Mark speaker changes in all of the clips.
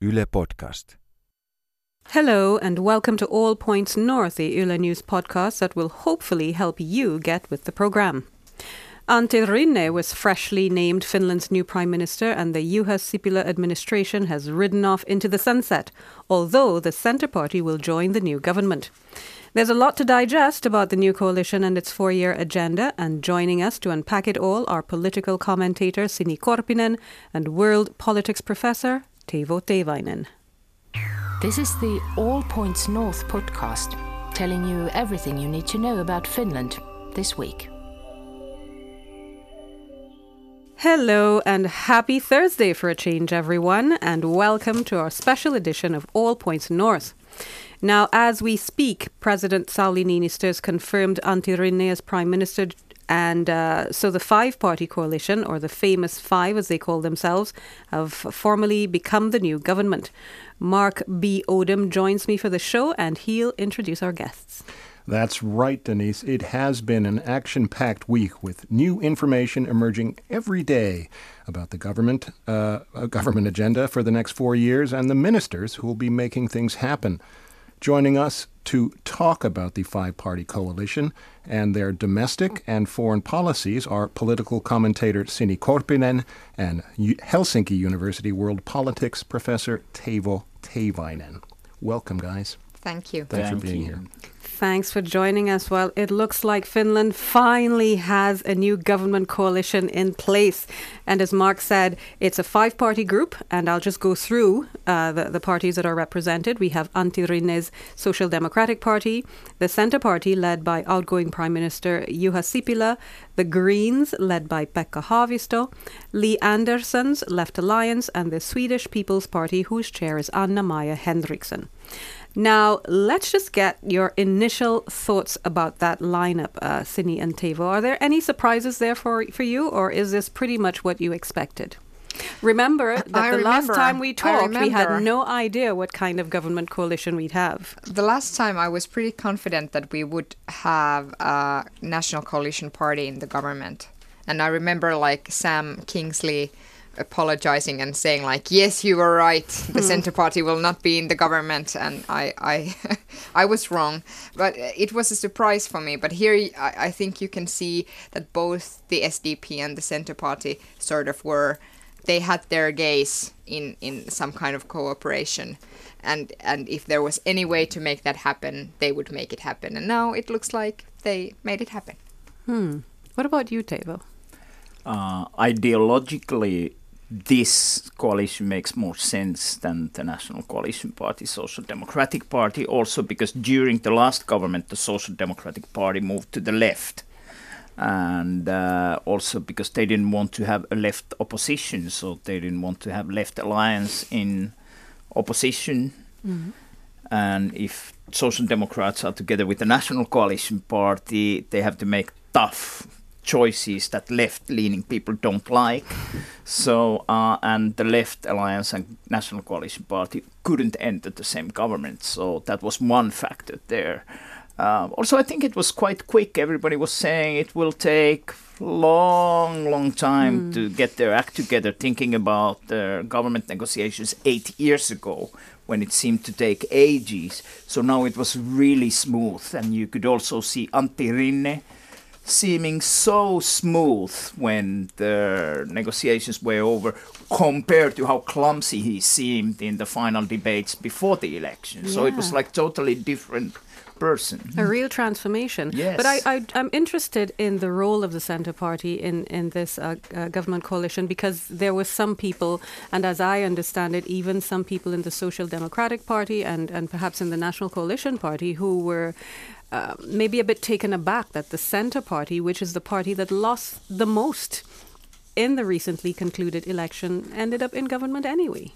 Speaker 1: Yle Podcast.
Speaker 2: Hello, and welcome to All Points North, the Yle News podcast that will hopefully help you get with the program. Antti Rinne was freshly named Finland's new prime minister, and the Juha Sipilä administration has ridden off into the sunset, although the Centre Party will join the new government. There's a lot to digest about the new coalition and its four year agenda, and joining us to unpack it all are political commentator Sini Korpinen and world politics professor Teivo Teivainen.
Speaker 3: This is the All Points North podcast, telling you everything you need to know about Finland this week.
Speaker 2: Hello and happy Thursday for a change, everyone, and welcome to our special edition of All Points North. Now, as we speak, President Sauli Niinistö has confirmed Antti Rinne as Prime Minister and uh, so the five party coalition, or the famous five as they call themselves, have formally become the new government. Mark B. Odom joins me for the show and he'll introduce our guests.
Speaker 4: That's right, Denise. It has been an action packed week with new information emerging every day about the government, uh, government agenda for the next four years and the ministers who will be making things happen. Joining us to talk about the five party coalition and their domestic and foreign policies are political commentator Sini Korpinen and Helsinki University world politics professor Teivo Teivainen. Welcome, guys.
Speaker 5: Thank you.
Speaker 4: Thanks
Speaker 6: Thank
Speaker 4: for being
Speaker 6: you.
Speaker 4: here.
Speaker 2: Thanks for joining us. Well, it looks like Finland finally has a new government coalition in place. And as Mark said, it's a five party group. And I'll just go through uh, the, the parties that are represented. We have Antti Rinne's Social Democratic Party, the Centre Party, led by outgoing Prime Minister Juha Sipilä, the Greens, led by Pekka Haavisto, Li Andersson's Left Alliance, and the Swedish People's Party, whose chair is Anna-Maja Henriksson. Now, let's just get your initial thoughts about that lineup, uh, Sini and Teivo. Are there any surprises there for, for you, or is this pretty much what you expected? Remember that
Speaker 5: I
Speaker 2: the last time we talked, we had no idea what kind of government coalition we'd have.
Speaker 5: The last time I was pretty confident that we would have a national coalition party in the government. And I remember like Sam Kingsley apologizing and saying like yes you were right. The center party will not be in the government. And i i i was wrong. But it was a surprise for me. But here I, I think you can see that both the sdp and the center party sort of were they had their gaze in in some kind of cooperation. And and if there was any way to make that happen they would make it happen. And now it looks like they made it happen.
Speaker 2: Hmm. What about you, Teivo?
Speaker 6: Uh, ideologically, this coalition makes more sense than the National Coalition Party, Social Democratic Party, also because during the last government, the Social Democratic Party moved to the left. And uh, also because they didn't want to have a left opposition, so they didn't want to have left alliance in opposition. And if Social Democrats are together with the National Coalition Party, they have to make tough choices that left-leaning people don't like. So, uh, and the Left Alliance and National Coalition Party couldn't enter the same government. So that was one factor there. Uh, also, I think it was quite quick. Everybody was saying it will take long, long time to get their act together. Thinking about the government negotiations eight years ago, when it seemed to take ages. So now it was really smooth, and you could also see Antti Rinne seeming so smooth when the negotiations were over compared to how clumsy he seemed in the final debates before the election. So it was
Speaker 2: Yeah.
Speaker 6: like totally different person.
Speaker 2: A real transformation.
Speaker 6: Yes.
Speaker 2: But I, I, I'm interested in the role of the Centre Party in, in this uh, uh, government coalition because there were some people, and as I understand it, even some people in the Social Democratic Party and, and perhaps in the National Coalition Party who were uh, maybe a bit taken aback that the Centre Party, which is the party that lost the most in the recently concluded election, ended up in government anyway.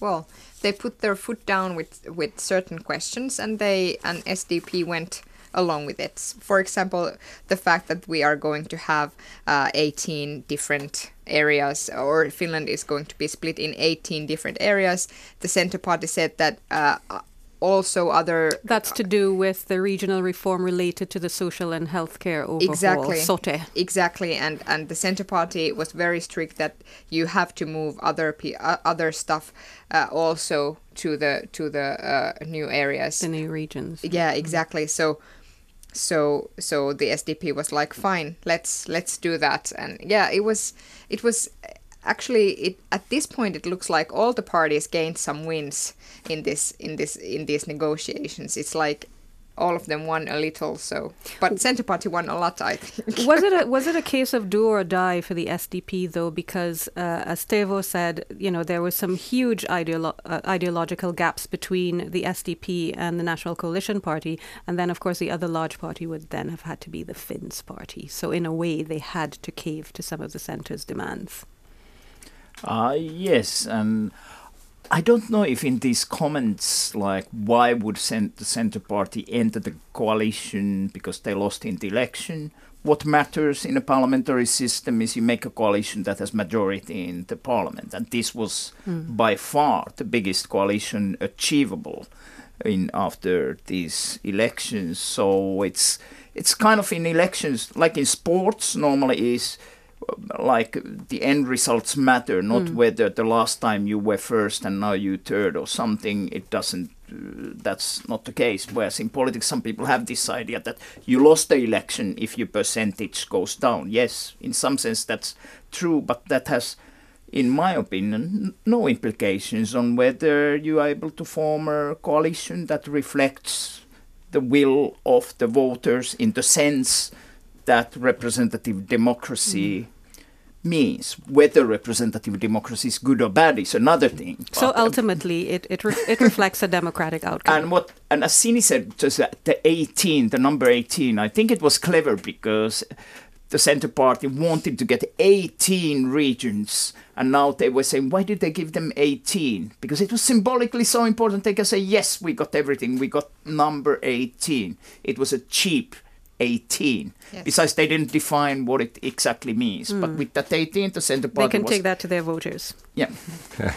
Speaker 5: Well, they put their foot down with with certain questions, and they and SDP went along with it. For example, the fact that we are going to have uh, 18 different areas, or Finland is going to be split in 18 different areas. The Centre Party said that uh, also other
Speaker 2: That's to do with the regional reform related to the social and healthcare overhaul.
Speaker 5: Exactly.
Speaker 2: SOTE.
Speaker 5: Exactly, and and the Centre Party was very strict that you have to move other pe- uh, other stuff uh, also to the to the uh, new areas.
Speaker 2: The new regions.
Speaker 5: Yeah, exactly. So so so the SDP was like, fine, let's let's do that, and yeah, it was it was actually it at this point it looks like all the parties gained some wins in this in this in these negotiations. It's like all of them won a little, so but Centre Party won a lot, I think.
Speaker 2: was it a was it a case of do or die for the SDP though? Because uh, as Teivo said, you know there were some huge ideolo- uh, ideological gaps between the SDP and the National Coalition Party, and then of course the other large party would then have had to be the Finns Party. So in a way, they had to cave to some of the centre's demands.
Speaker 6: Uh, yes, and I don't know if in these comments, like why would cent- the Centre Party enter the coalition because they lost in the election? What matters in a parliamentary system is you make a coalition that has majority in the parliament, and this was by far the biggest coalition achievable in after these elections. So it's it's kind of in elections like in sports normally is like the end results matter, not whether the last time you were first and now you third or something. It doesn't. Uh, that's not the case. Whereas in politics, some people have this idea that you lost the election if your percentage goes down. Yes, in some sense that's true, but that has, in my opinion, no implications on whether you are able to form a coalition that reflects the will of the voters in the sense that representative democracy means. Whether representative democracy is good or bad is another thing.
Speaker 2: So
Speaker 6: uh,
Speaker 2: ultimately, it it, re- it reflects a democratic outcome.
Speaker 6: and what and as Sini said, just that the 18, the number 18, I think it was clever because the Centre Party wanted to get 18 regions, and now they were saying, why did they give them 18? Because it was symbolically so important. They can say, yes, we got everything. We got number 18. It was a cheap 18.
Speaker 5: Yes.
Speaker 6: Besides, they didn't define what it exactly means. But with that 18, the Centre
Speaker 2: Hmm. they can
Speaker 6: was
Speaker 2: take that to their voters.
Speaker 6: yeah.
Speaker 4: Okay.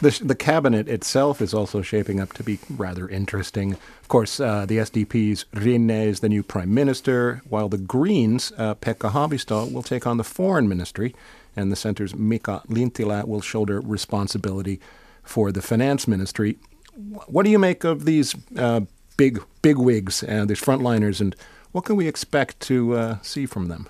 Speaker 4: The, the cabinet itself is also shaping up to be rather interesting. Of course, uh, the SDP's Rinne is the new prime minister, while the Greens' uh, Pekka Haavisto will take on the foreign ministry, and the center's Mika Lintilä will shoulder responsibility for the finance ministry. What do you make of these uh, big big wigs and these frontliners, and what can we expect to uh, see from them?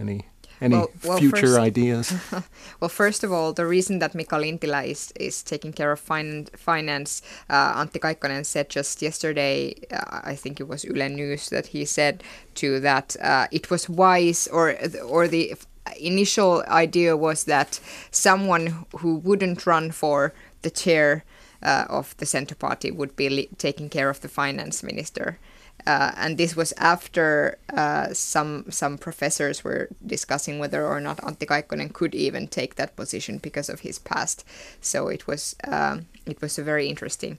Speaker 4: Any any
Speaker 5: Well- well,
Speaker 4: future
Speaker 5: first-
Speaker 4: ideas?
Speaker 5: Well, first of all, the reason that Mika Lintilä is, is taking care of fin- finance, uh, Antti Kaikkonen said just yesterday, uh, I think it was Yle News, that he said to that uh, it was wise, or or the initial idea was that someone who wouldn't run for the chair uh, of the Centre Party would be li- taking care of the finance minister. Uh, and this was after uh, some some professors were discussing whether or not Antti Kaikkonen could even take that position because of his past. So it was um, it was a very interesting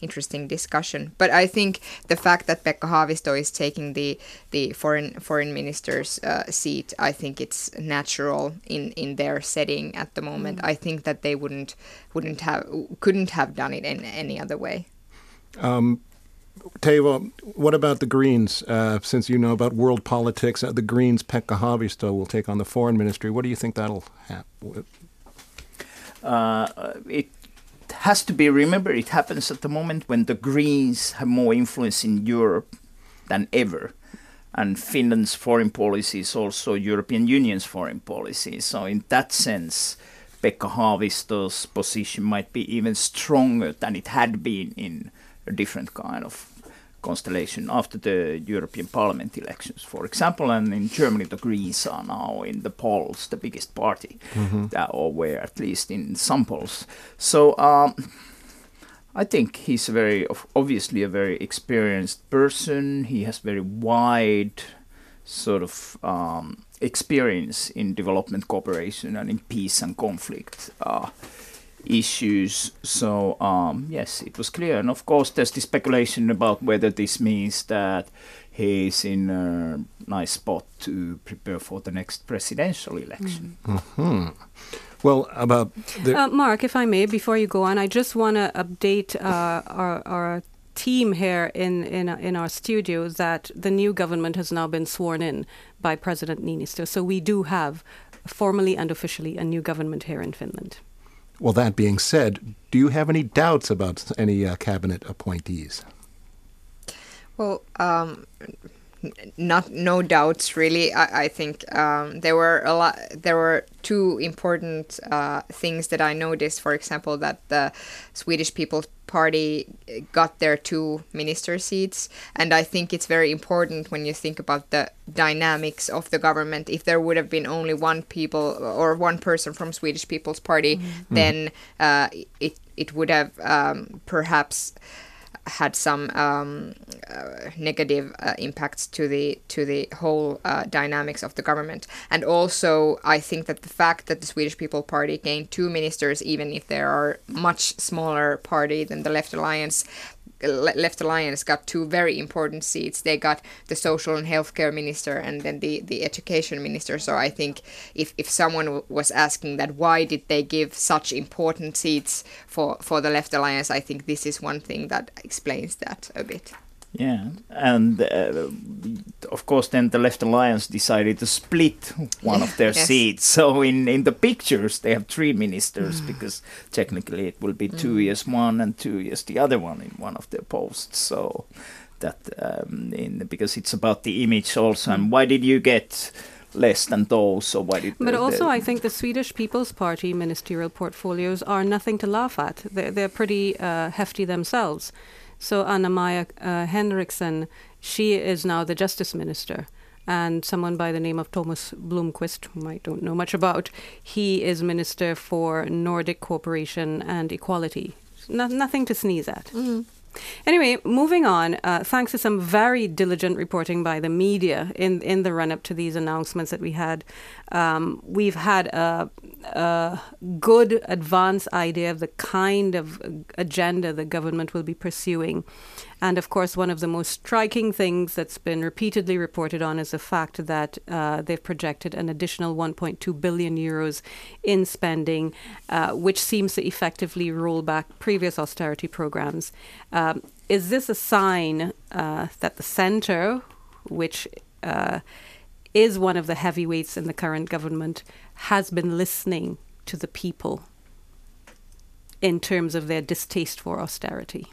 Speaker 5: interesting discussion. But I think the fact that Pekka Haavisto is taking the the foreign foreign minister's uh, seat, I think it's natural in in their setting at the moment. I think that they wouldn't wouldn't have couldn't have done it in any other way.
Speaker 4: Teivo, what about the Greens? Uh, since you know about world politics, uh, the Greens, Pekka Haavisto, will take on the foreign ministry. What do you think that'll happen?
Speaker 6: uh, it has to be remembered it happens at the moment when the Greens have more influence in Europe than ever. And Finland's foreign policy is also European Union's foreign policy. So in that sense, Pekka Haavisto's position might be even stronger than it had been in a different kind of constellation after the European Parliament elections, for example. And in Germany, the Greens are now in the polls the biggest party, uh, or were at least in some polls. So um, I think he's a very, obviously, a very experienced person. He has very wide sort of um, experience in development cooperation and in peace and conflict uh, issues. So um, yes, it was clear. And of course, there's the speculation about whether this means that he's in a nice spot to prepare for the next presidential election.
Speaker 4: Well, about the.
Speaker 2: Uh, Mark, if I may, before you go on, I just want to update uh, our, our team here in, in, in our studio that the new government has now been sworn in by President Niinistö. So we do have formally and officially a new government here in Finland.
Speaker 4: Well, that being said, do you have any doubts about any uh, cabinet appointees?
Speaker 5: Well, um, not no doubts really. I, I think um, there were a lot. There were two important uh, things that I noticed. For example, that the Swedish People's Party got their two minister seats, and I think it's very important when you think about the dynamics of the government. If there would have been only one people or one person from Swedish People's Party, mm-hmm. then uh, it it would have um, perhaps had some um, uh, negative uh, impacts to the to the whole uh, dynamics of the government. And also, I think that the fact that the Swedish People Party gained two ministers, even if they are much smaller party than the Left Alliance, Left Alliance got two very important seats. They got the social and healthcare minister and then the, the education minister. So I think if, if someone was asking that why did they give such important seats for, for the Left Alliance, I think this is one thing that explains that a bit.
Speaker 6: Yeah, and uh, of course, then the Left Alliance decided to split one of their yes. seats. So in in the pictures, they have three ministers mm. because technically it will be two mm. years one and two years the other one in one of their posts. So that um, in because it's about the image also. And why did you get? less than those or why did
Speaker 2: but also i think the swedish people's party ministerial portfolios are nothing to laugh at they're, they're pretty uh, hefty themselves so Anna-Maja uh, Henriksson, she is now the justice minister. And someone by the name of Thomas Blomqvist, whom I don't know much about, he is Minister for Nordic Cooperation and Equality. No, nothing to sneeze at. Mm. Anyway, moving on, uh, thanks to some very diligent reporting by the media in, in the run up to these announcements that we had, um, we've had a, a, good advance idea of the kind of agenda the government will be pursuing. And of course, one of the most striking things that's been repeatedly reported on is the fact that uh, they've projected an additional 1.2 billion euros in spending, uh, which seems to effectively roll back previous austerity programs. Um, is this a sign uh, that the centre, which uh, is one of the heavyweights in the current government, has been listening to the people in terms of their distaste for austerity?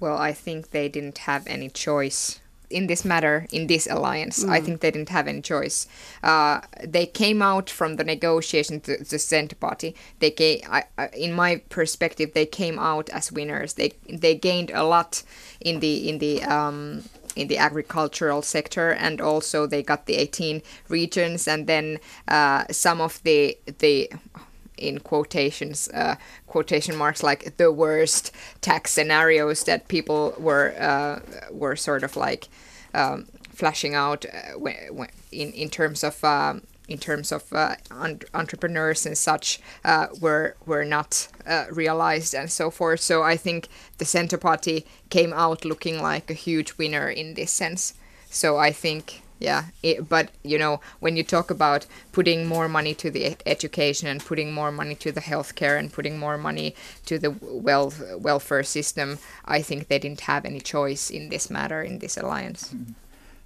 Speaker 5: Well, I think they didn't have any choice in this matter, in this alliance. Mm. I think they didn't have any choice. Uh, they came out from the negotiation to the Centre Party. They came, I, I, in my perspective, they came out as winners. They they gained a lot in the in the um, in the agricultural sector, and also they got the 18 regions, and then uh, some of the the in quotations uh, quotation marks like the worst tax scenarios that people were uh, were sort of like um, flashing out uh, in in terms of um, in terms of uh, entrepreneurs and such uh, were were not realized and so forth. So I think the Centre Party came out looking like a huge winner in this sense. So I think yeah it, but you know when you talk about putting more money to the education and putting more money to the healthcare and putting more money to the wealth welfare system i think they didn't have any choice in this matter in this alliance mm-hmm.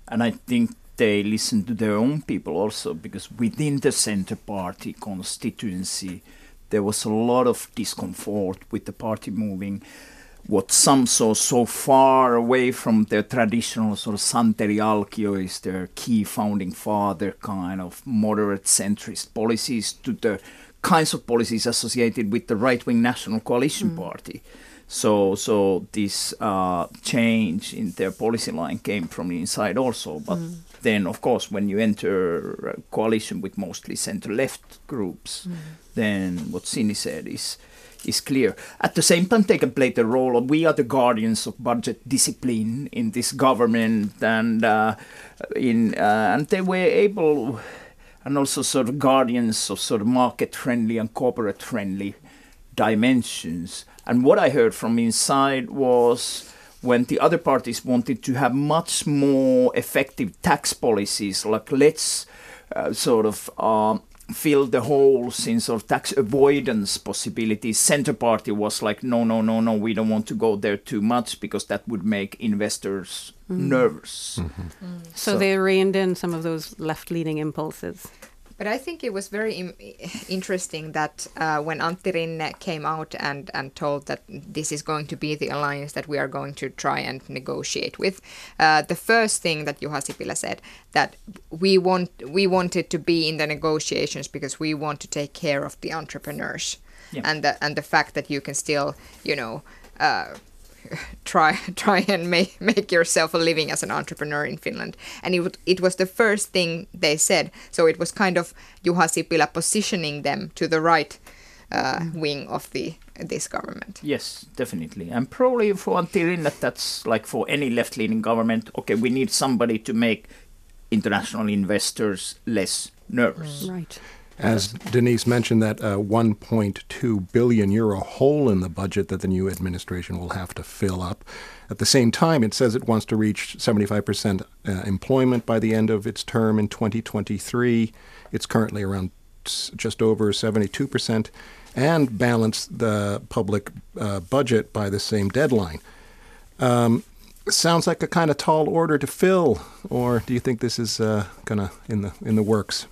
Speaker 6: and i think they listened to their own people also because within the center party constituency there was a lot of discomfort with the party moving what some saw so far away from their traditional sort of Santeri Alkio is their key founding father kind of moderate centrist policies to the kinds of policies associated with the right-wing National Coalition mm. Party. So, so this uh, change in their policy line came from the inside also. But mm. then, of course, when you enter a coalition with mostly center-left groups, mm. then what Sini said is is clear. At the same time, they can play the role of we are the guardians of budget discipline in this government, and uh, in uh, and they were able, and also sort of guardians of sort of market friendly and corporate friendly dimensions. And what I heard from inside was when the other parties wanted to have much more effective tax policies, like let's uh, sort of um, fill the holes in sort of tax avoidance possibilities. Center Party was like, no, no, no, no, we don't want to go there too much because that would make investors mm. nervous.
Speaker 2: So,
Speaker 6: So-
Speaker 2: they reined in some of those left-leaning impulses.
Speaker 5: But I think it was very Im- interesting that uh, when Antti Rinne came out and, and told that this is going to be the alliance that we are going to try and negotiate with, uh, the first thing that Juha Sipilä said that we want we wanted to be in the negotiations because we want to take care of the entrepreneurs
Speaker 6: Yeah.
Speaker 5: and the and the fact that you can still you know. Uh, try try and make make yourself a living as an entrepreneur in Finland. And it would, it was the first thing they said. So it was kind of Juha Sipilä positioning them to the right uh, wing of the this government.
Speaker 6: Yes, definitely. And probably for Antti Rinne, that's like for any left leaning government, okay, we need somebody to make international investors less nervous.
Speaker 2: Right.
Speaker 4: As Denise mentioned, that uh, 1.2 billion euro hole in the budget that the new administration will have to fill up. At the same time, it says it wants to reach 75% uh, employment by the end of its term in 2023. It's currently around just over 72%, and balance the public uh, budget by the same deadline. Um, sounds like a kind of tall order to fill, or do you think this is uh, gonna in the in the works?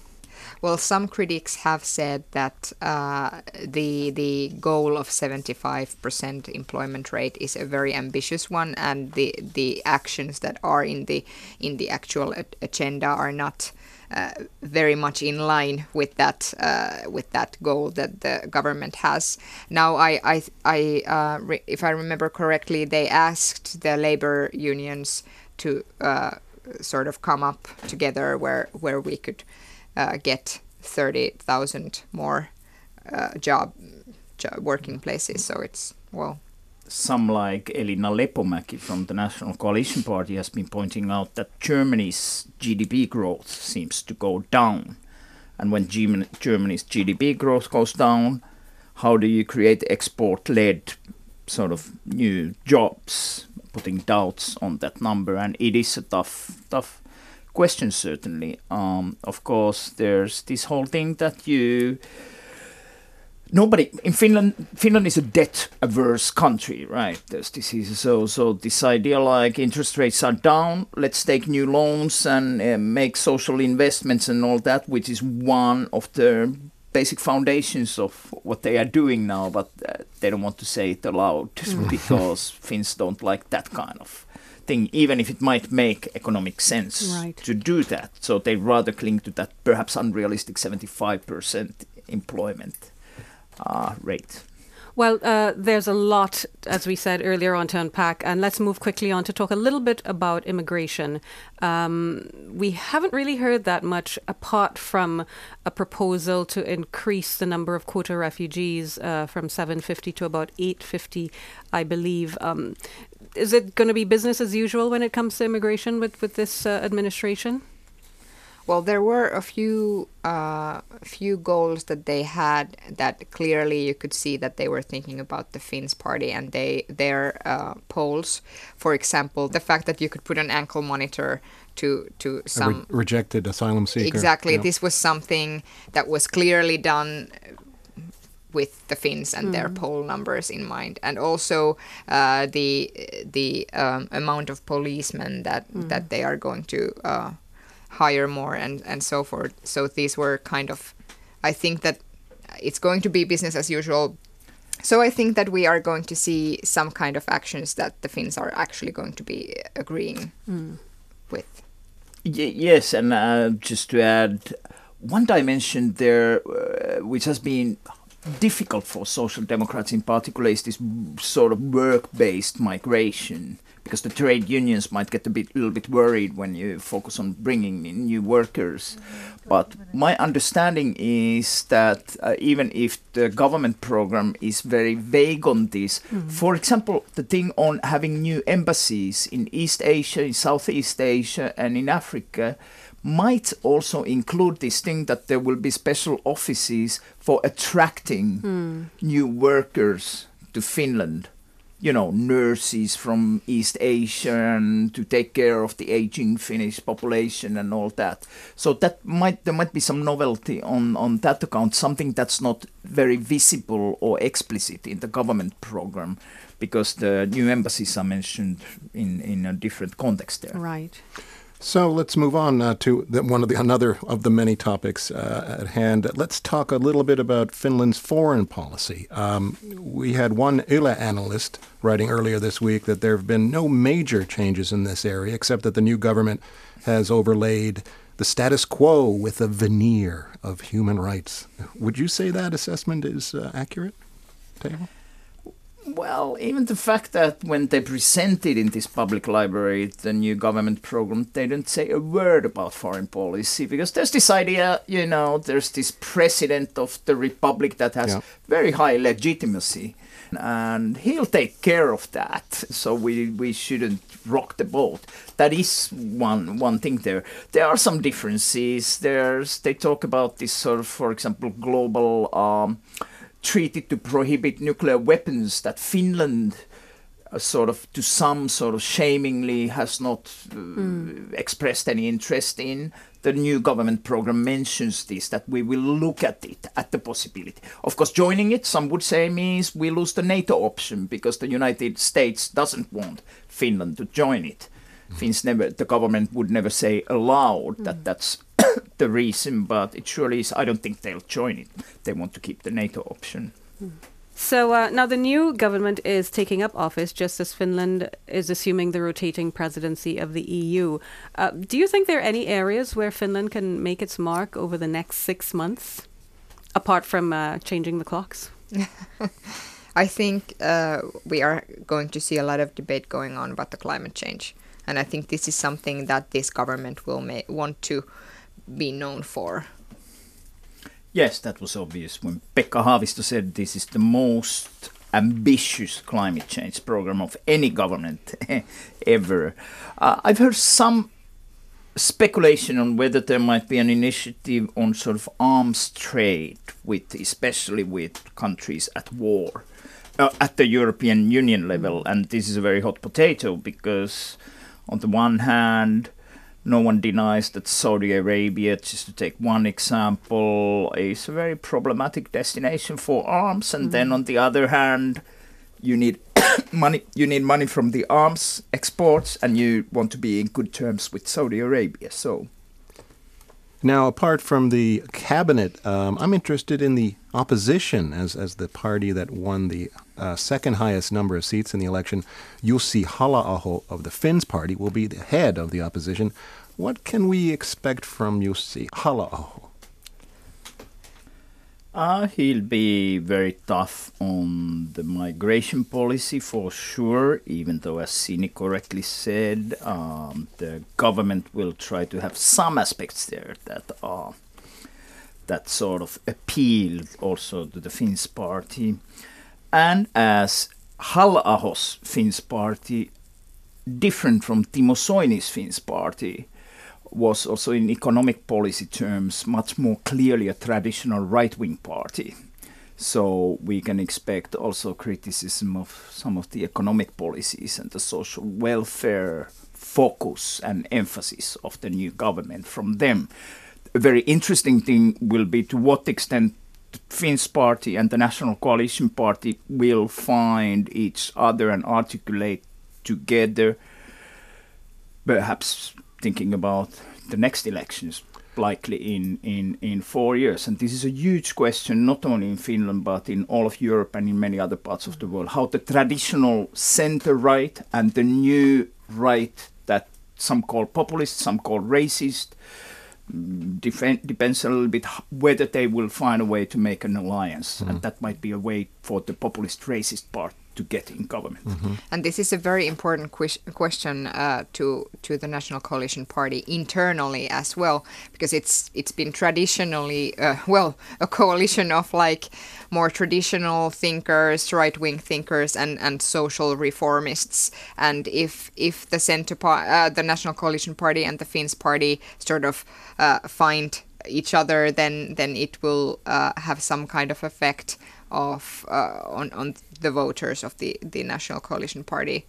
Speaker 5: Well, some critics have said that uh, the the goal of 75% employment rate is a very ambitious one, and the the actions that are in the in the actual agenda are not. Uh, very much in line with that uh, with that goal that the government has. Now, I I, I uh, re- if I remember correctly, they asked the labor unions to uh, sort of come up together where where we could get 30,000 more uh, job, job working places. So it's, well,
Speaker 6: Some like Elina Lepomäki from the National Coalition Party has been pointing out that Germany's GDP growth seems to go down. And when German- Germany's GDP growth goes down, how do you create export led sort of new jobs? Putting doubts on that number. And it is a tough, tough question, certainly. Um, of course, there's this whole thing that you nobody in Finland. Finland is a debt-averse country, right? There's this is so so this idea like interest rates are down. Let's take new loans and uh, make social investments and all that, which is one of the basic foundations of what they are doing now. But uh, they don't want to say it aloud because Finns don't like that kind of thing, even if it might make economic sense
Speaker 2: Right.
Speaker 6: to do that. So they rather cling to that perhaps unrealistic 75% employment uh, rate.
Speaker 2: Well, uh, there's a lot, as we said earlier on, to unpack, and let's move quickly on to talk a little bit about immigration. Um, we haven't really heard that much apart from a proposal to increase the number of quota refugees uh, from 750 to about 850, I believe. Um, is it going to be business as usual when it comes to immigration with, with this uh, administration?
Speaker 5: well, there were a few uh, few goals that they had that clearly you could see that they were thinking about the Finns party and they their uh, polls. For example, the fact that you could put an ankle monitor to to
Speaker 4: A
Speaker 5: some
Speaker 4: re- rejected asylum seeker.
Speaker 5: Exactly.
Speaker 4: Yeah.
Speaker 5: This was something that was clearly done with the Finns and their poll numbers in mind, and also uh, the the um, amount of policemen that that they are going to uh, hire more and and so forth. So these were kind of, I think that it's going to be business as usual. So I think that we are going to see some kind of actions that the Finns are actually going to be agreeing with.
Speaker 6: Y- yes, and uh, just to add one dimension there, uh, which has been difficult for social democrats in particular, is this sort of work-based migration. Because the trade unions might get a bit, little bit worried when you focus on bringing in new workers. But my understanding is that uh, even if the government program is very vague on this, for example, the thing on having new embassies in East Asia, in Southeast Asia, and in Africa might also include this thing that there will be special offices for attracting hmm. new workers to Finland you know, nurses from East Asia and to take care of the aging Finnish population and all that. So that might there might be some novelty on on that account, something that's not very visible or explicit in the government program, because the new embassies are mentioned in in a different context there.
Speaker 2: Right.
Speaker 4: So let's move on uh, to the, one of the another of the many topics uh, at hand. Let's talk a little bit about Finland's foreign policy. Um, we had one Yle analyst writing earlier this week that there have been no major changes in this area, except that the new government has overlaid the status quo with a veneer of human rights. Would you say that assessment is uh, accurate, Teivo?
Speaker 6: Well, even the fact that when they presented in this public library the new government program, they didn't say a word about foreign policy because there's this idea, you know, there's this president of the republic that has yeah. very high legitimacy and he'll take care of that. So we, we shouldn't rock the boat. That is one one thing there. There are some differences. There's they talk about this sort of, for example, global um, treaty to prohibit nuclear weapons that Finland uh, sort of to some sort of shamingly has not uh, mm. expressed any interest in. The new government program mentions this that we will look at it at the possibility. Of course, joining it, some would say, means we lose the NATO option because the United States doesn't want Finland to join it. Finns never, the government would never say aloud mm. that hmm. that's the reason, but it surely is. I don't think they'll join it. They want to keep the NATO option.
Speaker 2: So uh, now the new government is taking up office just as Finland is assuming the rotating presidency of the EU. Uh, do you think there are any areas where Finland can make its mark over the next six months, apart from uh, changing the clocks?
Speaker 5: I think uh, we are going to see a lot of debate going on about the climate change. And I think this is something that this government will want to be known for.
Speaker 6: Yes, that was obvious when Pekka Haavisto said this is the most ambitious climate change program of any government ever. Uh, I've heard some speculation on whether there might be an initiative on sort of arms trade with especially with countries at war uh, at the European Union level and this is a very hot potato because on the one hand no one denies that Saudi Arabia, just to take one example, is a very problematic destination for arms. And mm-hmm. then on the other hand, you need money. You need money from the arms exports, and you want to be in good terms with Saudi Arabia. So
Speaker 4: now, apart from the cabinet, um, I'm interested in the opposition as, as the party that won the uh, second highest number of seats in the election. Jussi Halla-aho of the Finns party will be the head of the opposition. What can we expect from Jussi Halla-aho?
Speaker 6: Uh, he'll be very tough on the migration policy for sure, even though, as Sini correctly said, um, the government will try to have some aspects there that are that sort of appeal also to the Finns party. And as Halla-aho's Finns party, different from Timo Soini's Finns party, was also in economic policy terms much more clearly a traditional right wing party. So we can expect also criticism of some of the economic policies and the social welfare focus and emphasis of the new government from them. A very interesting thing will be to what extent Finns party and the National Coalition Party will find each other and articulate together, perhaps thinking about the next elections likely in, in, in four years. And this is a huge question, not only in Finland, but in all of Europe and in many other parts of the world. How the traditional center right and the new right that some call populist, some call racist, depends a little bit whether they will find a way to make an alliance. Mm. And that might be a way for the populist racist part to get in government. Mm-hmm.
Speaker 5: And this is a very important question uh, to to the National Coalition Party internally as well, because it's it's been traditionally uh, well a coalition of like more traditional thinkers, right wing thinkers, and and social reformists. And if if the center uh, the National Coalition Party and the Finns Party sort of uh, find each other, then then it will uh, have some kind of effect of uh, on on the voters of the the National Coalition Party.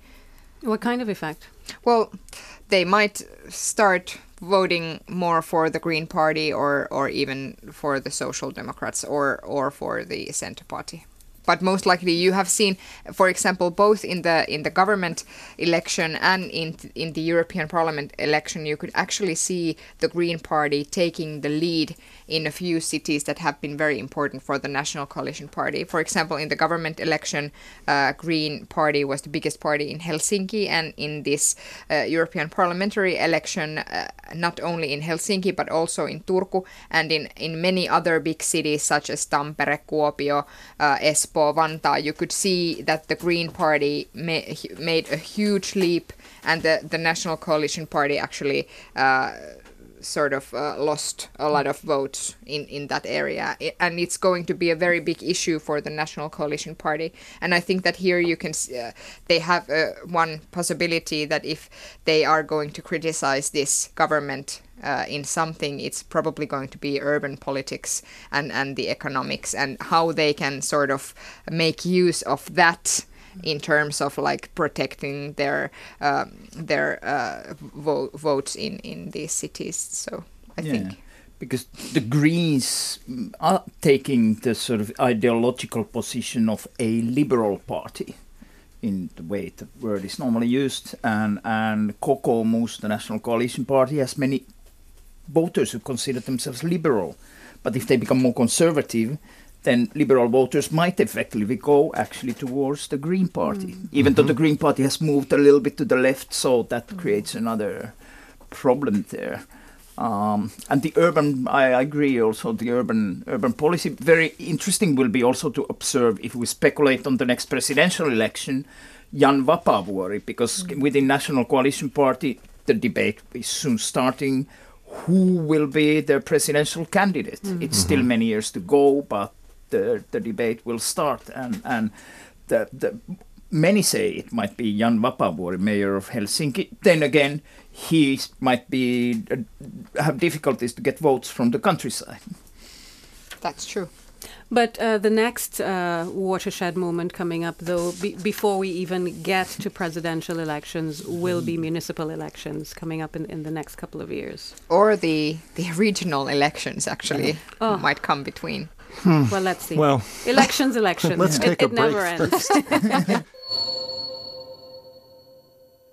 Speaker 2: What kind of effect?
Speaker 5: Well, they might start voting more for the Green Party or or even for the Social Democrats or or for the Centre Party but most likely you have seen, for example, both in the in the government election and in in the European Parliament election, you could actually see the Green Party taking the lead in a few cities that have been very important for the National Coalition Party. For example, in the government election, uh, Green Party was the biggest party in Helsinki, and in this uh, European parliamentary election, uh, not only in Helsinki but also in Turku and in in many other big cities such as Tampere, Kuopio, uh, Espoo, Vantaa, you could see that the Green Party ma- made a huge leap, and the the National Coalition Party actually uh, sort of uh, lost a lot of votes in, in that area. And it's going to be a very big issue for the National Coalition Party. And I think that here you can, uh, they have uh, one possibility that if they are going to criticize this government uh, in something, it's probably going to be urban politics and, and the economics and how they can sort of make use of that in terms of like protecting their um, their uh, vo- votes in in these cities. So I
Speaker 6: yeah.
Speaker 5: think
Speaker 6: because the Greens are taking the sort of ideological position of a liberal party in the way the word is normally used, and and Kokoomus, the National Coalition Party, has many voters who consider themselves liberal, but if they become more conservative, then liberal voters might effectively go actually towards the Green Party, mm. even mm-hmm. though the Green Party has moved a little bit to the left, so that mm. creates another problem there. Um, and the urban, I agree also, the urban urban policy, very interesting will be also to observe if we speculate on the next presidential election, Jan Vapaavuori, because mm. within National Coalition Party, the debate is soon starting. Who will be the presidential candidate? Mm. It's still mm-hmm. many years to go, but the, the debate will start. And, and the, the, many say it might be Jan Vapaavuori, mayor of Helsinki. Then again, he might be uh, have difficulties to get votes from the countryside.
Speaker 5: That's true.
Speaker 2: But uh, the next uh, watershed moment coming up, though, be before we even get to presidential elections, will be municipal elections coming up in, in the next couple of years.
Speaker 5: Or the, the regional elections, actually, oh. might come between.
Speaker 2: Hmm. Well, let's see. Well, elections, elections.
Speaker 4: let's take
Speaker 2: it,
Speaker 4: a break
Speaker 2: never ends.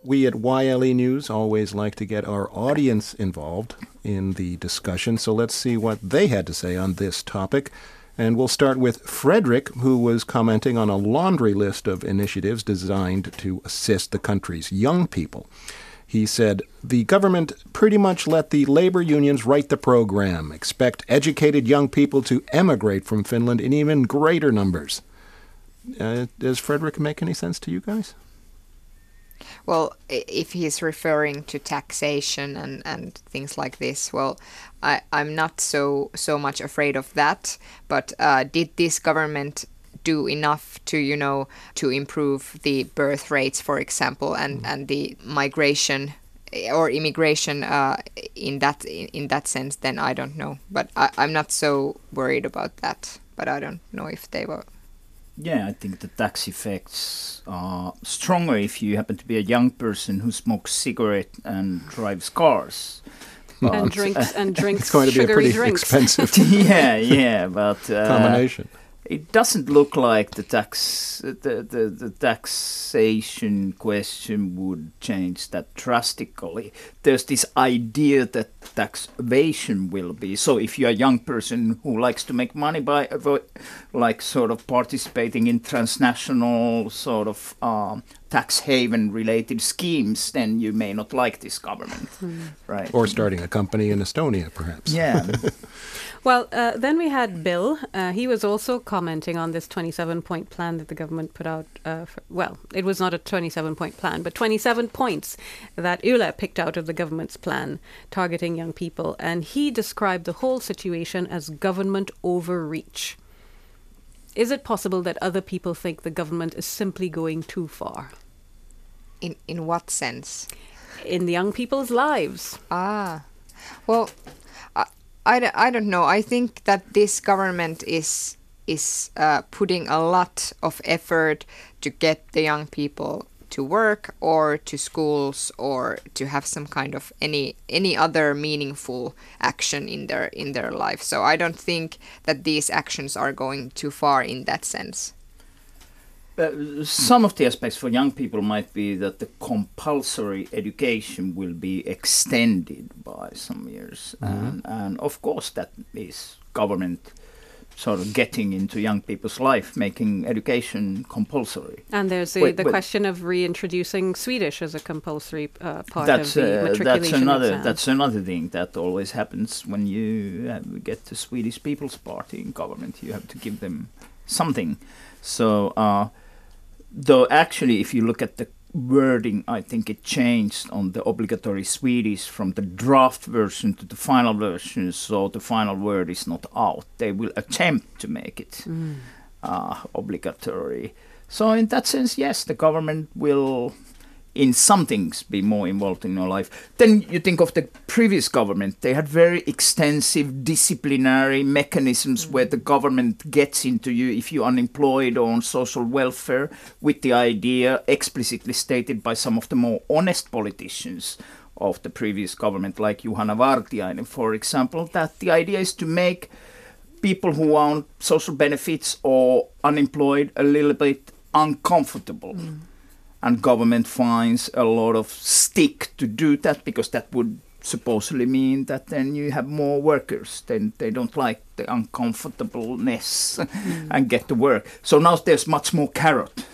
Speaker 4: we at YLE News always like to get our audience involved in the discussion, so let's see what they had to say on this topic. And we'll start with Frederick, who was commenting on a laundry list of initiatives designed to assist the country's young people. He said, The government pretty much let the labor unions write the program, expect educated young people to emigrate from Finland in even greater numbers. Uh, does Frederick make any sense to you guys?
Speaker 5: Well, if he's referring to taxation and, and things like this, well, I, I'm not so so much afraid of that. But uh, did this government do enough to you know to improve the birth rates for example and mm. and the migration or immigration uh, in that in, in that sense then I don't know but I, I'm not so worried about that but I don't know if they were
Speaker 6: yeah, I think the tax effects are stronger if you happen to be a young person who smokes cigarette and drives cars.
Speaker 2: But, and drinks and drinks.
Speaker 4: It's going to be a pretty
Speaker 2: drinks.
Speaker 4: expensive.
Speaker 6: yeah, yeah, but
Speaker 4: uh, combination
Speaker 6: it doesn't look like the tax the, the, the taxation question would change that drastically. There's this idea that tax evasion will be so if you're a young person who likes to make money by like sort of participating in transnational sort of um, tax haven related schemes, then you may not like this government, mm. right?
Speaker 4: Or starting a company in Estonia, perhaps.
Speaker 6: Yeah.
Speaker 2: well, uh, then we had Bill. Uh, he was also commenting on this 27 point plan that the government put out. Uh, for, well, it was not a 27 point plan, but 27 points that Yle picked out of the government's plan targeting young people. And he described the whole situation as government overreach. Is it possible that other people think the government is simply going too far?
Speaker 5: In in what sense?
Speaker 2: In the young people's lives.
Speaker 5: Ah, well, I, I, don't know. I think that this government is is uh, putting a lot of effort to get the young people to work or to schools or to have some kind of any any other meaningful action in their in their life so i don't think that these actions are going too far in that sense
Speaker 6: uh, some of the aspects for young people might be that the compulsory education will be extended by some years, mm-hmm. and, and, of course that is government sort of getting into young people's life, making education compulsory.
Speaker 2: And there's the, wait, the wait. question of reintroducing Swedish as a compulsory uh, part that's, of the uh, matriculation
Speaker 6: that's another
Speaker 2: exam.
Speaker 6: that's another thing that always happens when you uh, get the Swedish People's Party in government. You have to give them something. So uh, though actually if you look at the wording i think it changed on the obligatory swedish from the draft version to the final version so the final word is not out they will attempt to make it mm. uh, obligatory so in that sense yes the government will in some things be more involved in your life. Then you think of the previous government. They had very extensive disciplinary mechanisms where the government gets into you if you're unemployed or on social welfare with the idea explicitly stated by some of the more honest politicians of the previous government, like Juhana Vartiainen, for example, that the idea is to make people who are on social benefits or unemployed a little bit uncomfortable. Mm and government finds a lot of stick to do that because that would supposedly mean that then you have more workers then they don't like the uncomfortableness mm. and get to work so now there's much more carrot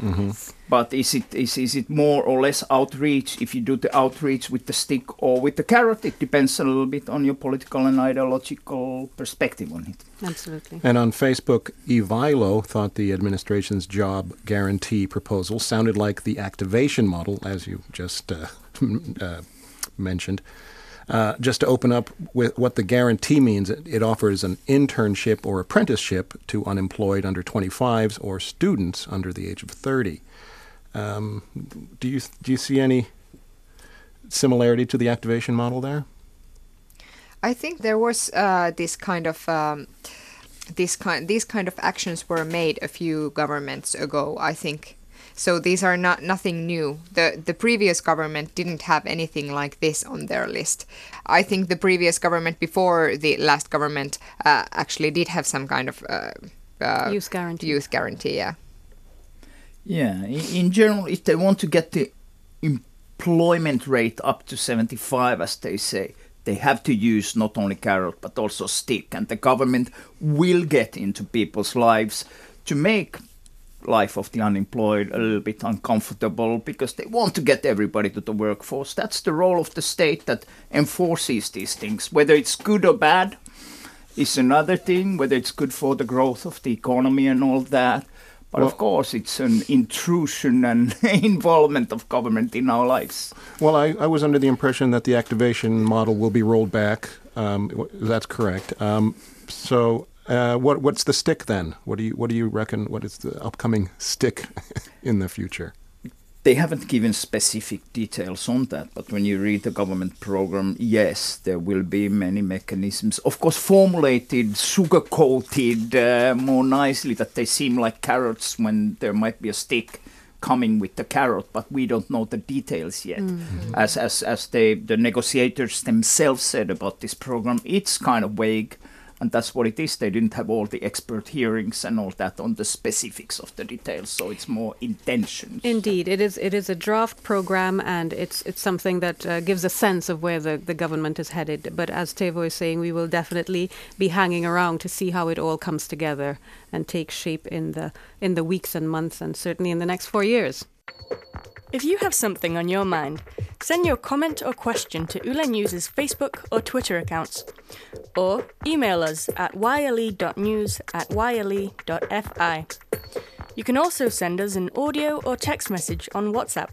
Speaker 6: mm-hmm. But is it is is it more or less outreach? If you do the outreach with the stick or with the carrot, it depends a little bit on your political and ideological perspective on it.
Speaker 2: Absolutely.
Speaker 4: And on Facebook, Ivailo thought the administration's job guarantee proposal sounded like the activation model, as you just uh, uh, mentioned. Uh, just to open up with what the guarantee means, it, it, offers an internship or apprenticeship to unemployed under 25s or students under the age of 30. Um, do you do you see any similarity to the activation model there?
Speaker 5: I think there was uh, this kind of um, this kind these kind of actions were made a few governments ago. I think so. These are not nothing new. the The previous government didn't have anything like this on their list. I think the previous government before the last government uh, actually did have some kind of uh,
Speaker 2: uh youth guarantee.
Speaker 5: Youth guarantee, yeah.
Speaker 6: Yeah, in general, if they want to get the employment rate up to 75, as they say, they have to use not only carrot but also stick, and the government will get into people's lives to make life of the unemployed a little bit uncomfortable because they want to get everybody to the workforce. That's the role of the state that enforces these things. Whether it's good or bad is another thing, whether it's good for the growth of the economy and all that. But well, of course, it's an intrusion and involvement of government in our lives.
Speaker 4: Well, I, I, was under the impression that the activation model will be rolled back. Um, that's correct. Um, so, uh, what, what's the stick then? What do you what do you reckon? What is the upcoming stick in the future?
Speaker 6: they haven't given specific details on that, but when you read the government program, yes, there will be many mechanisms. Of course, formulated, sugar coated uh, more nicely that they seem like carrots when there might be a stick coming with the carrot, but we don't know the details yet. Mm-hmm. As as as they the negotiators themselves said about this program, it's kind of vague and that's what it is. They didn't have all the expert hearings and all that on the specifics of the details, so it's more intentions.
Speaker 2: Indeed, it is. It is a draft program, and it's it's something that uh, gives a sense of where the, the government is headed. But as Teivo is saying, we will definitely be hanging around to see how it all comes together and takes shape in the in the weeks and months, and certainly in the next four years.
Speaker 1: If you have something on your mind, send your comment or question to Yle News's Facebook or Twitter accounts, or email us at yle.news at yle.fi. You can also send us an audio or text message on WhatsApp.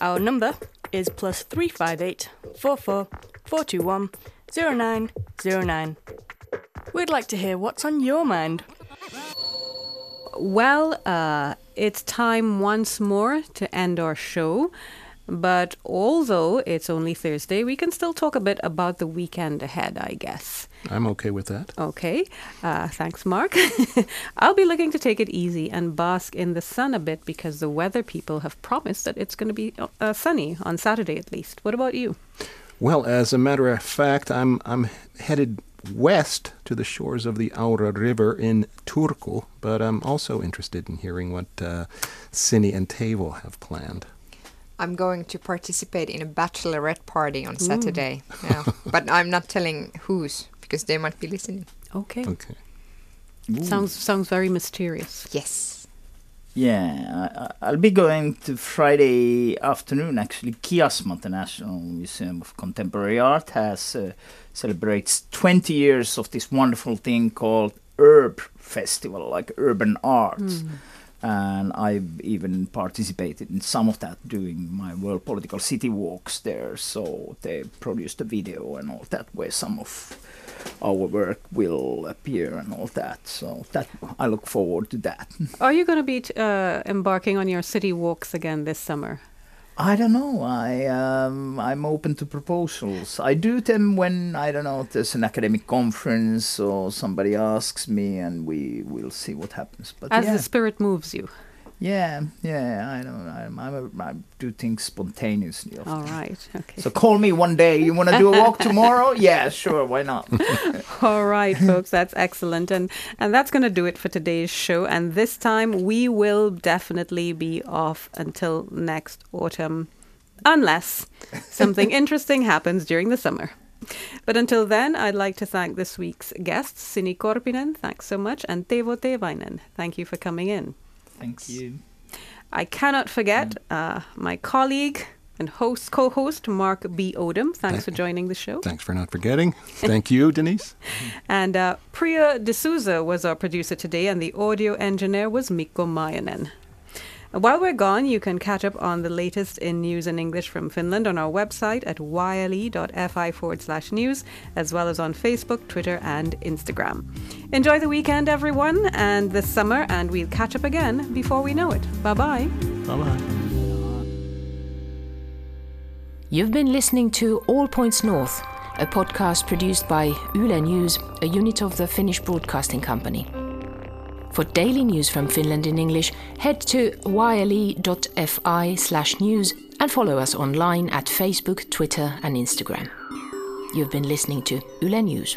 Speaker 1: Our number is plus 358 44 421 0909. We'd like to hear what's on your mind.
Speaker 2: Well, uh, it's time once more to end our show. But although it's only Thursday, we can still talk a bit about the weekend ahead, I guess.
Speaker 4: I'm okay with that.
Speaker 2: Okay. Uh, thanks, Mark. I'll be looking to take it easy and bask in the sun a bit because the weather people have promised that it's going to be uh, sunny on Saturday at least. What about you?
Speaker 4: Well, as a matter of fact, I'm I'm headed west to the shores of the Aura River in Turku, but I'm also interested in hearing what uh, Sini and Teivo have planned.
Speaker 5: I'm going to participate in a bachelorette party on Saturday. Yeah. but I'm not telling whose because they might be listening.
Speaker 2: Okay.
Speaker 4: Okay.
Speaker 2: Sounds sounds very mysterious.
Speaker 5: Yes.
Speaker 6: Yeah, I, I'll be going to Friday afternoon. Actually, Kiasma, the National Museum of Contemporary Art, has uh, celebrates 20 years of this wonderful thing called Urb Festival, like urban arts. And I've even participated in some of that doing my World Political City walks there. So they produced a video and all that where some of our work will appear and all that. So that I look forward to that.
Speaker 2: Are you going to be uh, embarking on your city walks again this summer?
Speaker 6: I don't know. I um, I'm open to proposals. I do them when I don't know. There's an academic conference or somebody asks me, and we will see what happens. But
Speaker 2: As
Speaker 6: yeah,
Speaker 2: the spirit moves you.
Speaker 6: Yeah, yeah. I don't. I'm, I'm a, I do things spontaneously. often.
Speaker 2: All right. Okay.
Speaker 6: So call me one day. You want to do a walk tomorrow? Yeah, sure. Why not?
Speaker 2: All right, folks, that's excellent. And and that's going to do it for today's show. And this time we will definitely be off until next autumn unless something interesting happens during the summer. But until then, I'd like to thank this week's guests, Sini Korpinen, thanks so much, and Teivo Teivainen. Thank you for coming in.
Speaker 6: Thank you.
Speaker 2: I cannot forget uh, my colleague and host, co-host Mark B. Odom. Thanks for joining the show.
Speaker 4: Thanks for not forgetting. Thank you, Denise.
Speaker 2: And uh, Priya D'Souza was our producer today, and the audio engineer was Mikko Mayanen. While we're gone, you can catch up on the latest in news in English from Finland on our website at yle.fi forward slash news, as well as on Facebook, Twitter, and Instagram. Enjoy the weekend, everyone, and the summer, and we'll catch up again before we know it. Bye bye.
Speaker 4: Bye bye.
Speaker 3: You've been listening to All Points North, a podcast produced by Yle News, a unit of the Finnish Broadcasting Company. For daily news from Finland in English, head to yle.fi slash news and follow us online at Facebook, Twitter, and Instagram. You've been listening to Yle News.